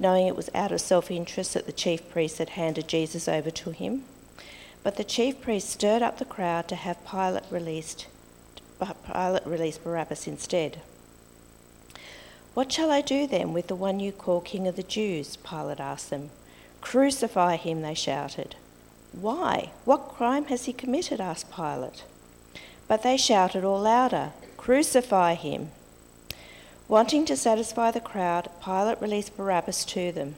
knowing it was out of self interest that the chief priests had handed Jesus over to him. But the chief priests stirred up the crowd to have Pilate released. But Pilate released Barabbas instead. What shall I do then with the one you call King of the Jews? Pilate asked them. Crucify him, they shouted. Why? What crime has he committed? asked Pilate. But they shouted all louder, Crucify him! Wanting to satisfy the crowd, Pilate released Barabbas to them.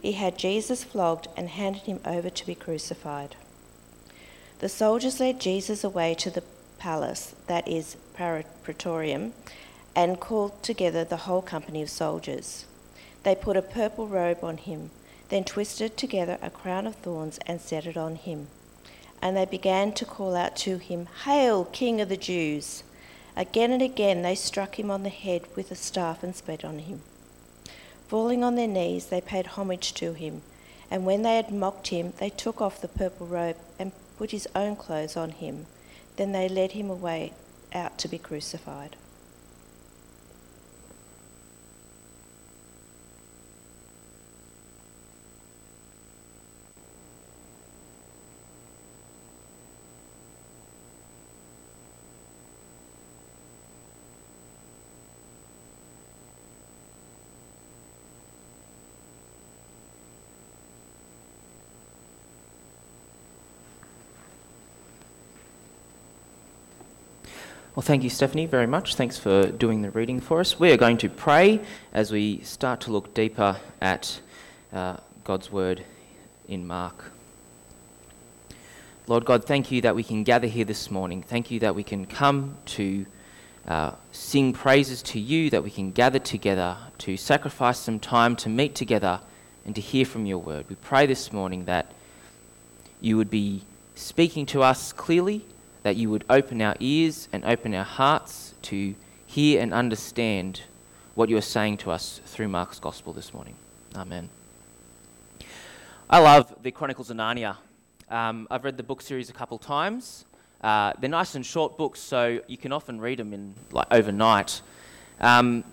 He had Jesus flogged and handed him over to be crucified. The soldiers led Jesus away to the palace, that is, Praetorium, and called together the whole company of soldiers. They put a purple robe on him then twisted together a crown of thorns and set it on him. And they began to call out to him, Hail, King of the Jews! Again and again they struck him on the head with a staff and spat on him. Falling on their knees, they paid homage to him. And when they had mocked him, they took off the purple robe and put his own clothes on him. Then they led him away out to be crucified. Well, thank you, Stephanie, very much. Thanks for doing the reading for us. We are going to pray as we start to look deeper at uh, God's word in Mark. Lord God, thank you that we can gather here this morning. Thank you that we can come to uh, sing praises to you, that we can gather together to sacrifice some time to meet together and to hear from your word. We pray this morning that you would be speaking to us clearly that you would open our ears and open our hearts to hear and understand what you are saying to us through Mark's gospel this morning. Amen. I love the Chronicles of Narnia. Um, I've read the book series a couple times. Uh, they're nice and short books, so you can often read them in like overnight. Um,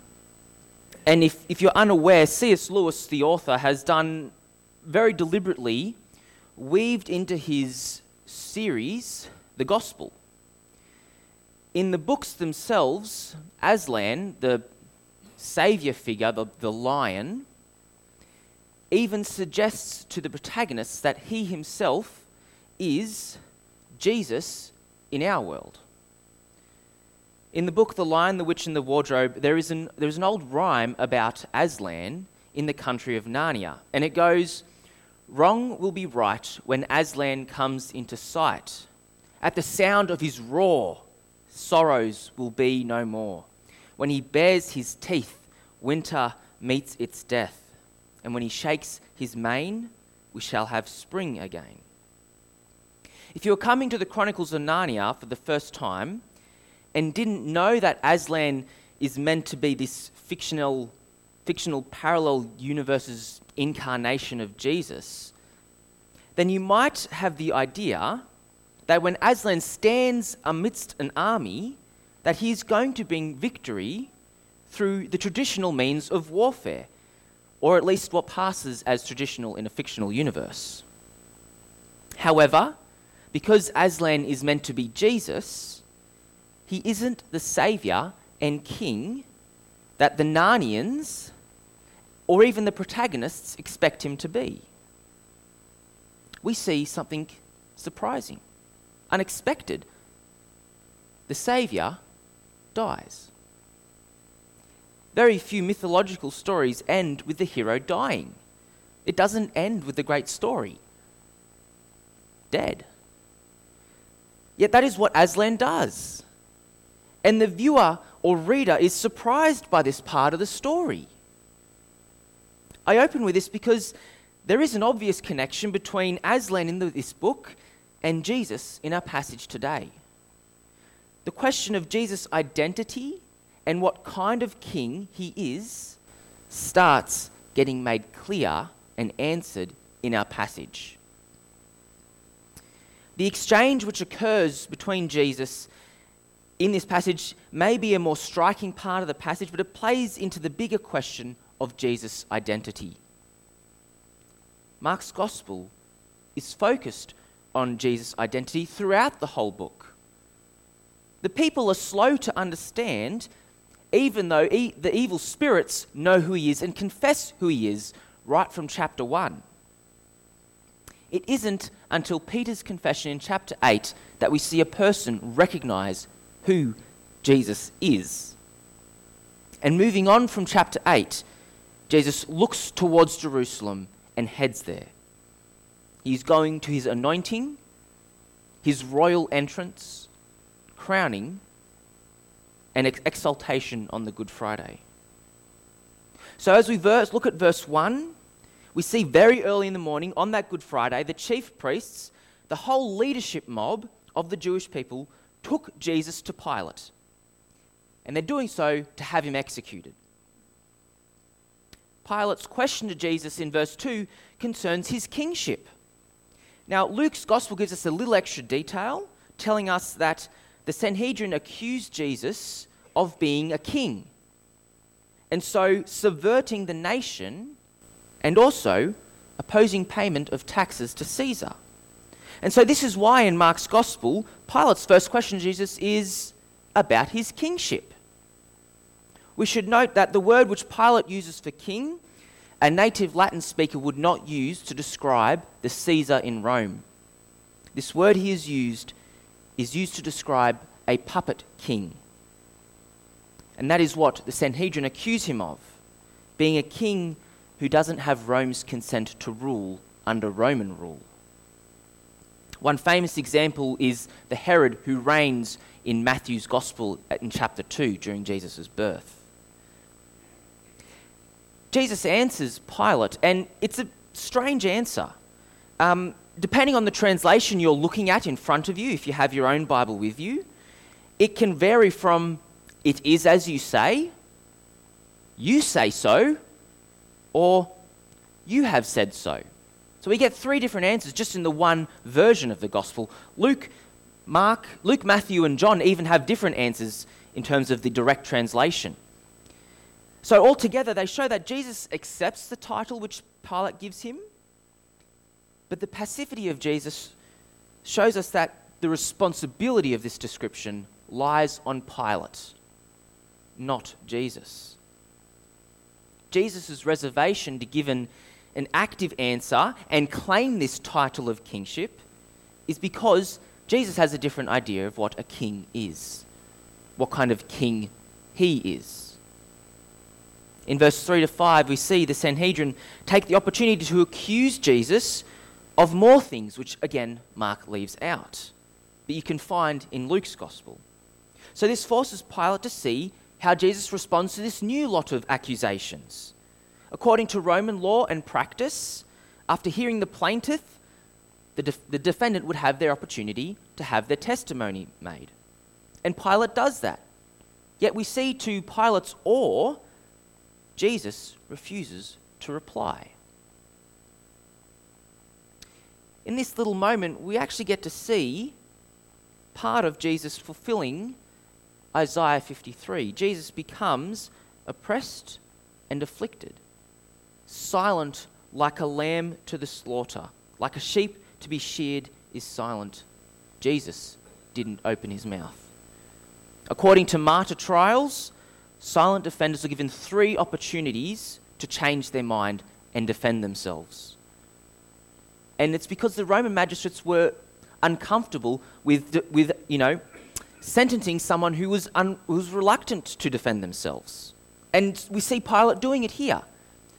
and if, if you're unaware, C.S. Lewis, the author, has done very deliberately weaved into his series the gospel. In the books themselves, Aslan, the savior figure, the, the lion, even suggests to the protagonists that he himself is Jesus in our world. In the book The Lion, the Witch, and the Wardrobe, there is an, there is an old rhyme about Aslan in the country of Narnia. And it goes, Wrong will be right when Aslan comes into sight. At the sound of his roar, sorrows will be no more. When he bares his teeth, winter meets its death. And when he shakes his mane, we shall have spring again. If you're coming to the Chronicles of Narnia for the first time and didn't know that Aslan is meant to be this fictional, fictional parallel universe's incarnation of Jesus, then you might have the idea that when Aslan stands amidst an army, that he is going to bring victory through the traditional means of warfare, or at least what passes as traditional in a fictional universe. However, because Aslan is meant to be Jesus, he isn't the saviour and king that the Narnians or even the protagonists expect him to be. We see something surprising, unexpected. The Saviour dies. Very few mythological stories end with the hero dying. It doesn't end with the great story. Dead. Yet that is what Aslan does. And the viewer or reader is surprised by this part of the story. I open with this because there is an obvious connection between Aslan in this book and Jesus in our passage today. The question of Jesus' identity and what kind of king he is starts getting made clear and answered in our passage. The exchange which occurs between Jesus in this passage may be a more striking part of the passage, but it plays into the bigger question of Jesus' identity. Mark's gospel is focused on Jesus' identity throughout the whole book. The people are slow to understand, even though e- the evil spirits know who he is and confess who he is right from chapter 1. It isn't until Peter's confession in chapter 8 that we see a person recognize who Jesus is. And moving on from chapter 8, Jesus looks towards Jerusalem and heads there. He's going to his anointing, his royal entrance, crowning, and ex- exaltation on the Good Friday. So, as we verse, look at verse 1, we see very early in the morning on that Good Friday, the chief priests, the whole leadership mob of the Jewish people, took Jesus to Pilate. And they're doing so to have him executed. Pilate's question to Jesus in verse 2 concerns his kingship. Now, Luke's gospel gives us a little extra detail, telling us that the Sanhedrin accused Jesus of being a king. And so, subverting the nation and also opposing payment of taxes to Caesar. And so, this is why in Mark's gospel, Pilate's first question to Jesus is about his kingship. We should note that the word which Pilate uses for king, a native Latin speaker would not use to describe the Caesar in Rome. This word he has used is used to describe a puppet king. And that is what the Sanhedrin accuse him of being a king who doesn't have Rome's consent to rule under Roman rule. One famous example is the Herod who reigns in Matthew's Gospel in chapter 2 during Jesus' birth. Jesus answers Pilate, and it's a strange answer. Um, depending on the translation you're looking at in front of you, if you have your own Bible with you, it can vary from, it is as you say, you say so, or you have said so. So we get three different answers just in the one version of the gospel. Luke, Mark, Luke, Matthew, and John even have different answers in terms of the direct translation. So, altogether, they show that Jesus accepts the title which Pilate gives him, but the passivity of Jesus shows us that the responsibility of this description lies on Pilate, not Jesus. Jesus' reservation to give an, an active answer and claim this title of kingship is because Jesus has a different idea of what a king is, what kind of king he is. In verse 3 to 5, we see the Sanhedrin take the opportunity to accuse Jesus of more things, which again Mark leaves out, but you can find in Luke's Gospel. So this forces Pilate to see how Jesus responds to this new lot of accusations. According to Roman law and practice, after hearing the plaintiff, the, def- the defendant would have their opportunity to have their testimony made. And Pilate does that. Yet we see to Pilate's awe Jesus refuses to reply. In this little moment, we actually get to see part of Jesus fulfilling Isaiah 53. Jesus becomes oppressed and afflicted, silent like a lamb to the slaughter, like a sheep to be sheared is silent. Jesus didn't open his mouth. According to martyr trials, silent defenders are given three opportunities to change their mind and defend themselves. And it's because the Roman magistrates were uncomfortable with, with you know, sentencing someone who was, un, who was reluctant to defend themselves. And we see Pilate doing it here.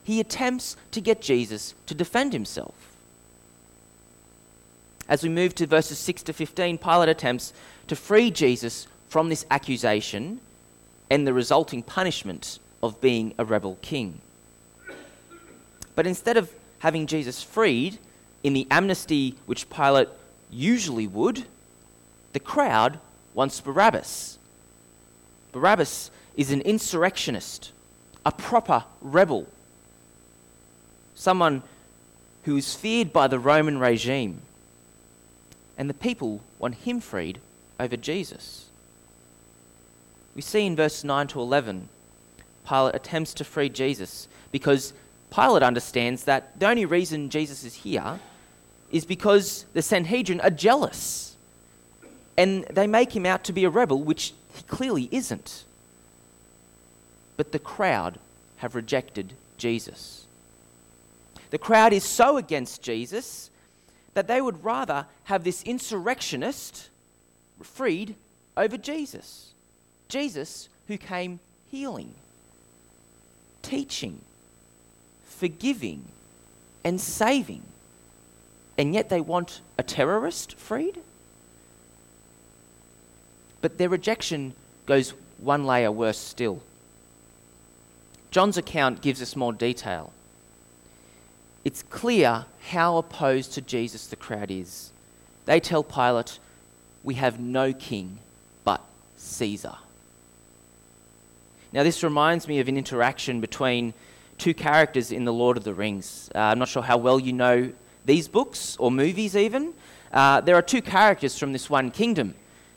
He attempts to get Jesus to defend himself. As we move to verses 6 to 15, Pilate attempts to free Jesus from this accusation and the resulting punishment of being a rebel king. But instead of having Jesus freed in the amnesty which Pilate usually would, the crowd wants Barabbas. Barabbas is an insurrectionist, a proper rebel, someone who is feared by the Roman regime. And the people want him freed over Jesus. We see in verse 9 to 11, Pilate attempts to free Jesus because Pilate understands that the only reason Jesus is here is because the Sanhedrin are jealous. And they make him out to be a rebel, which he clearly isn't. But the crowd have rejected Jesus. The crowd is so against Jesus that they would rather have this insurrectionist freed over Jesus. Jesus, who came healing, teaching, forgiving, and saving. And yet they want a terrorist freed? But their rejection goes one layer worse still. John's account gives us more detail. It's clear how opposed to Jesus the crowd is. They tell Pilate, We have no king but Caesar. Now, this reminds me of an interaction between two characters in The Lord of the Rings. Uh, I'm not sure how well you know these books or movies, even. Uh, there are two characters from this one kingdom.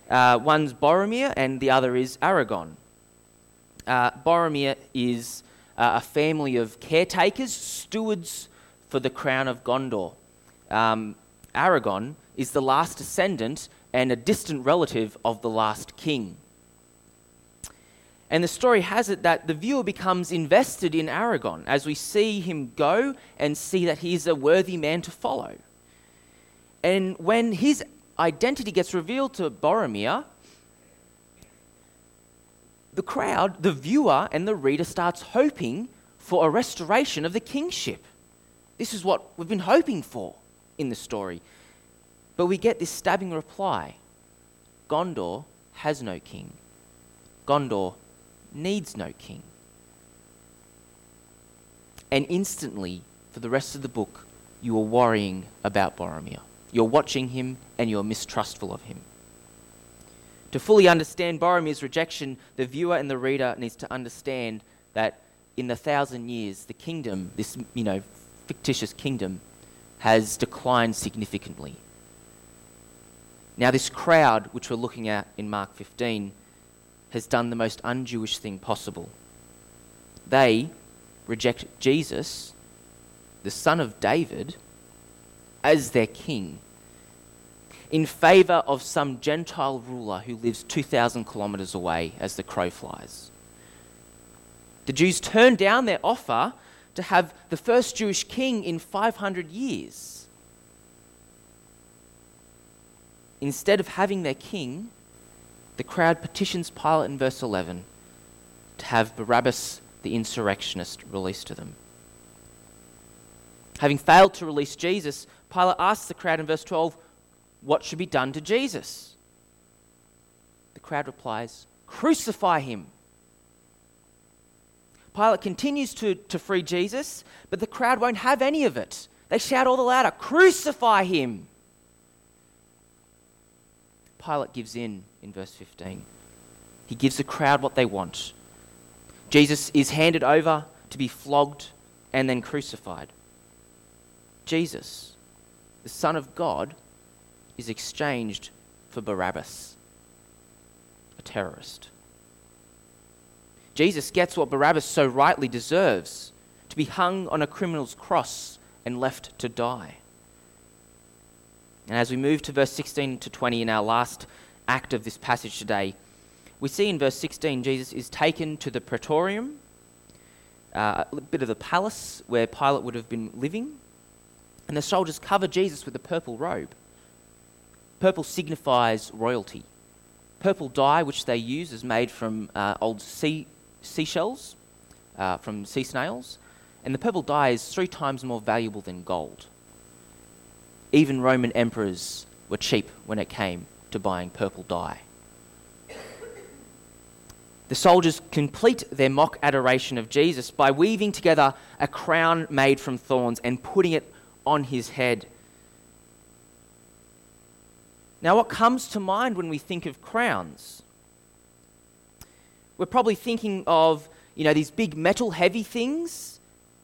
Uh, one's Boromir, and the other is Aragorn. Uh, Boromir is uh, a family of caretakers, stewards for the crown of Gondor. Um, Aragorn is the last descendant and a distant relative of the last king. And the story has it that the viewer becomes invested in Aragorn as we see him go and see that he is a worthy man to follow. And when his identity gets revealed to Boromir, the crowd, the viewer, and the reader starts hoping for a restoration of the kingship. This is what we've been hoping for in the story. But we get this stabbing reply Gondor has no king. Gondor needs no king. And instantly, for the rest of the book, you are worrying about Boromir. You're watching him and you're mistrustful of him. To fully understand Boromir's rejection, the viewer and the reader needs to understand that in the thousand years, the kingdom, this you know fictitious kingdom, has declined significantly. Now, this crowd, which we're looking at in Mark 15, has done the most un Jewish thing possible. They reject Jesus, the son of David, as their king in favor of some Gentile ruler who lives 2,000 kilometers away as the crow flies. The Jews turned down their offer to have the first Jewish king in 500 years. Instead of having their king, the crowd petitions Pilate in verse 11 to have Barabbas the insurrectionist released to them. Having failed to release Jesus, Pilate asks the crowd in verse 12, What should be done to Jesus? The crowd replies, Crucify him. Pilate continues to, to free Jesus, but the crowd won't have any of it. They shout all the louder, Crucify him! Pilate gives in in verse 15. He gives the crowd what they want. Jesus is handed over to be flogged and then crucified. Jesus, the Son of God, is exchanged for Barabbas, a terrorist. Jesus gets what Barabbas so rightly deserves to be hung on a criminal's cross and left to die. And as we move to verse 16 to 20 in our last act of this passage today, we see in verse 16 Jesus is taken to the praetorium, uh, a bit of the palace where Pilate would have been living, and the soldiers cover Jesus with a purple robe. Purple signifies royalty. Purple dye, which they use, is made from uh, old sea, seashells, uh, from sea snails, and the purple dye is three times more valuable than gold. Even Roman emperors were cheap when it came to buying purple dye. The soldiers complete their mock adoration of Jesus by weaving together a crown made from thorns and putting it on his head. Now, what comes to mind when we think of crowns? We're probably thinking of, you know, these big metal heavy things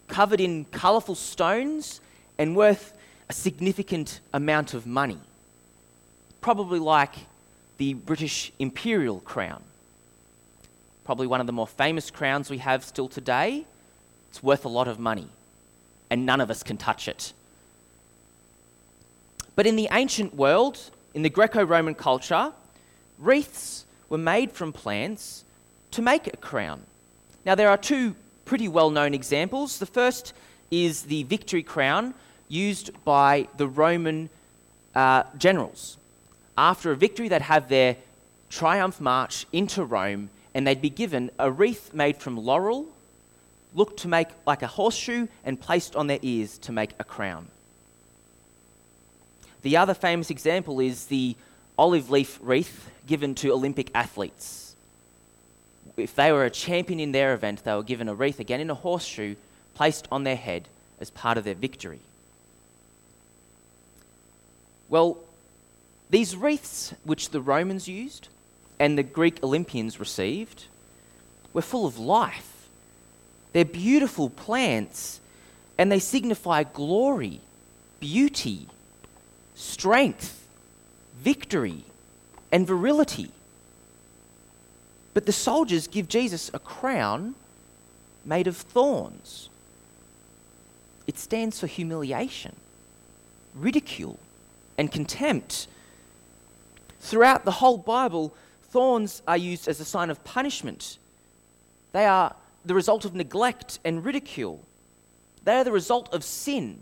covered in colourful stones and worth a significant amount of money. Probably like the British Imperial crown. Probably one of the more famous crowns we have still today. It's worth a lot of money, and none of us can touch it. But in the ancient world, in the Greco Roman culture, wreaths were made from plants to make a crown. Now, there are two pretty well known examples. The first is the victory crown used by the Roman uh, generals. After a victory, they'd have their triumph march into Rome and they'd be given a wreath made from laurel, looked to make like a horseshoe, and placed on their ears to make a crown. The other famous example is the olive leaf wreath given to Olympic athletes. If they were a champion in their event, they were given a wreath, again in a horseshoe, placed on their head as part of their victory. Well, these wreaths, which the Romans used and the Greek Olympians received, were full of life. They're beautiful plants and they signify glory, beauty, strength, victory, and virility. But the soldiers give Jesus a crown made of thorns. It stands for humiliation, ridicule, and contempt. Throughout the whole Bible, thorns are used as a sign of punishment. They are the result of neglect and ridicule. They are the result of sin.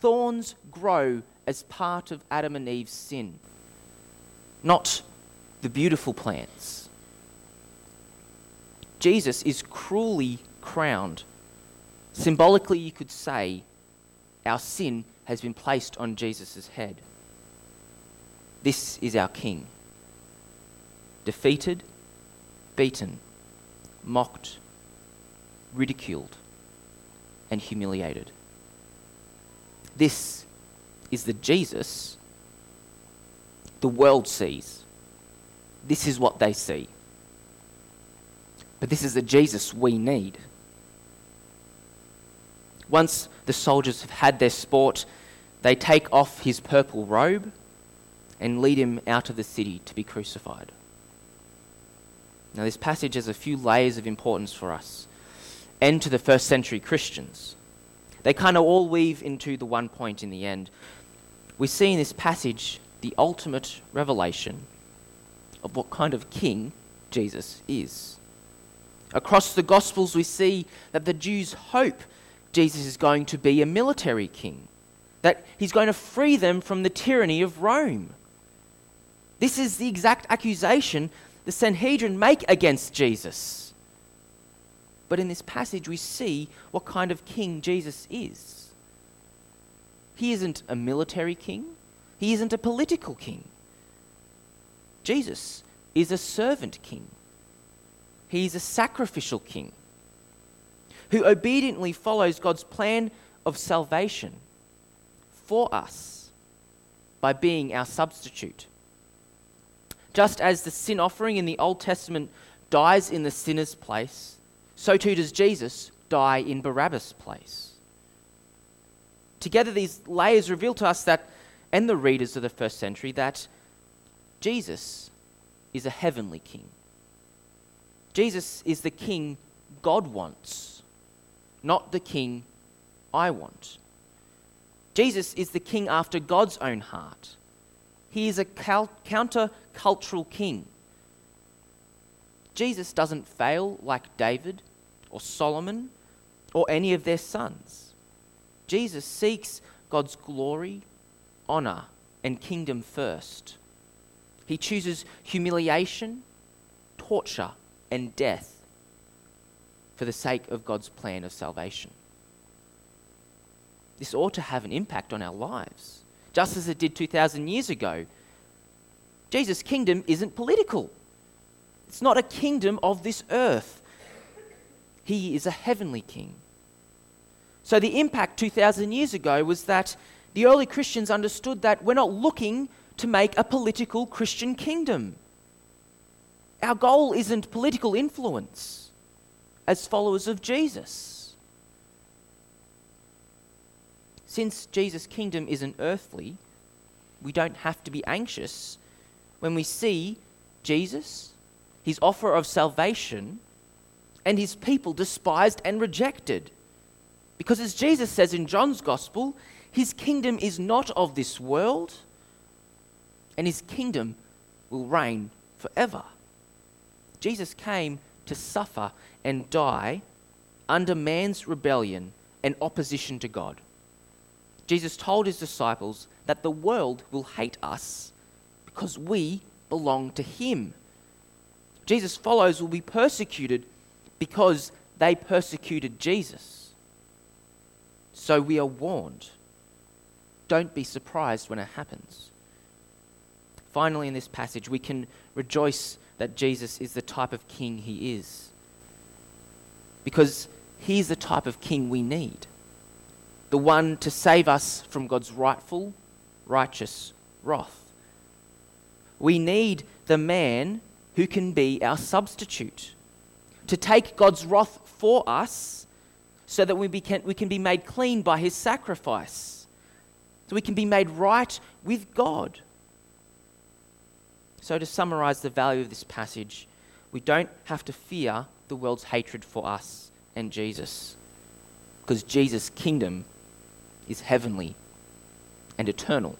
Thorns grow as part of Adam and Eve's sin, not the beautiful plants. Jesus is cruelly crowned. Symbolically, you could say, our sin has been placed on Jesus' head. This is our King. Defeated, beaten, mocked, ridiculed, and humiliated. This is the Jesus the world sees. This is what they see. But this is the Jesus we need. Once the soldiers have had their sport, they take off his purple robe and lead him out of the city to be crucified. Now, this passage has a few layers of importance for us and to the first century Christians. They kind of all weave into the one point in the end. We see in this passage the ultimate revelation of what kind of king Jesus is. Across the Gospels, we see that the Jews hope Jesus is going to be a military king, that he's going to free them from the tyranny of Rome. This is the exact accusation the Sanhedrin make against Jesus. But in this passage, we see what kind of king Jesus is. He isn't a military king, he isn't a political king. Jesus is a servant king, he is a sacrificial king who obediently follows God's plan of salvation for us by being our substitute. Just as the sin offering in the Old Testament dies in the sinner's place, so too does Jesus die in Barabbas' place. Together, these layers reveal to us that, and the readers of the first century, that Jesus is a heavenly king. Jesus is the king God wants, not the king I want. Jesus is the king after God's own heart. He is a counter cultural king. Jesus doesn't fail like David or Solomon or any of their sons. Jesus seeks God's glory, honor, and kingdom first. He chooses humiliation, torture, and death for the sake of God's plan of salvation. This ought to have an impact on our lives, just as it did 2,000 years ago. Jesus' kingdom isn't political, it's not a kingdom of this earth. He is a heavenly king. So, the impact 2,000 years ago was that the early Christians understood that we're not looking to make a political Christian kingdom. Our goal isn't political influence as followers of Jesus. Since Jesus' kingdom isn't earthly, we don't have to be anxious when we see Jesus, his offer of salvation, and his people despised and rejected. Because as Jesus says in John's Gospel, his kingdom is not of this world, and his kingdom will reign forever. Jesus came to suffer and die under man's rebellion and opposition to God. Jesus told his disciples that the world will hate us because we belong to him. Jesus' followers will be persecuted because they persecuted Jesus. So we are warned. Don't be surprised when it happens. Finally, in this passage, we can rejoice that Jesus is the type of king he is. Because he's the type of king we need the one to save us from God's rightful, righteous wrath. We need the man who can be our substitute, to take God's wrath for us so that we, can, we can be made clean by his sacrifice, so we can be made right with God. So, to summarize the value of this passage, we don't have to fear the world's hatred for us and Jesus, because Jesus' kingdom is heavenly and eternal.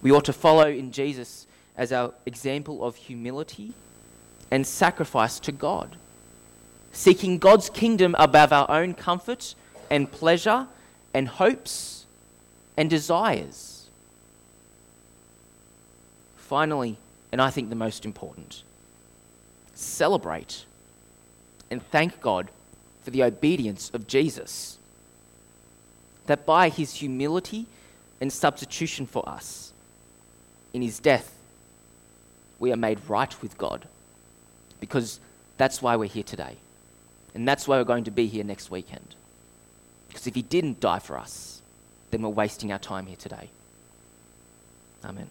We ought to follow in Jesus as our example of humility and sacrifice to God, seeking God's kingdom above our own comfort and pleasure and hopes and desires. Finally, and I think the most important, celebrate and thank God for the obedience of Jesus. That by his humility and substitution for us, in his death, we are made right with God. Because that's why we're here today. And that's why we're going to be here next weekend. Because if he didn't die for us, then we're wasting our time here today. Amen.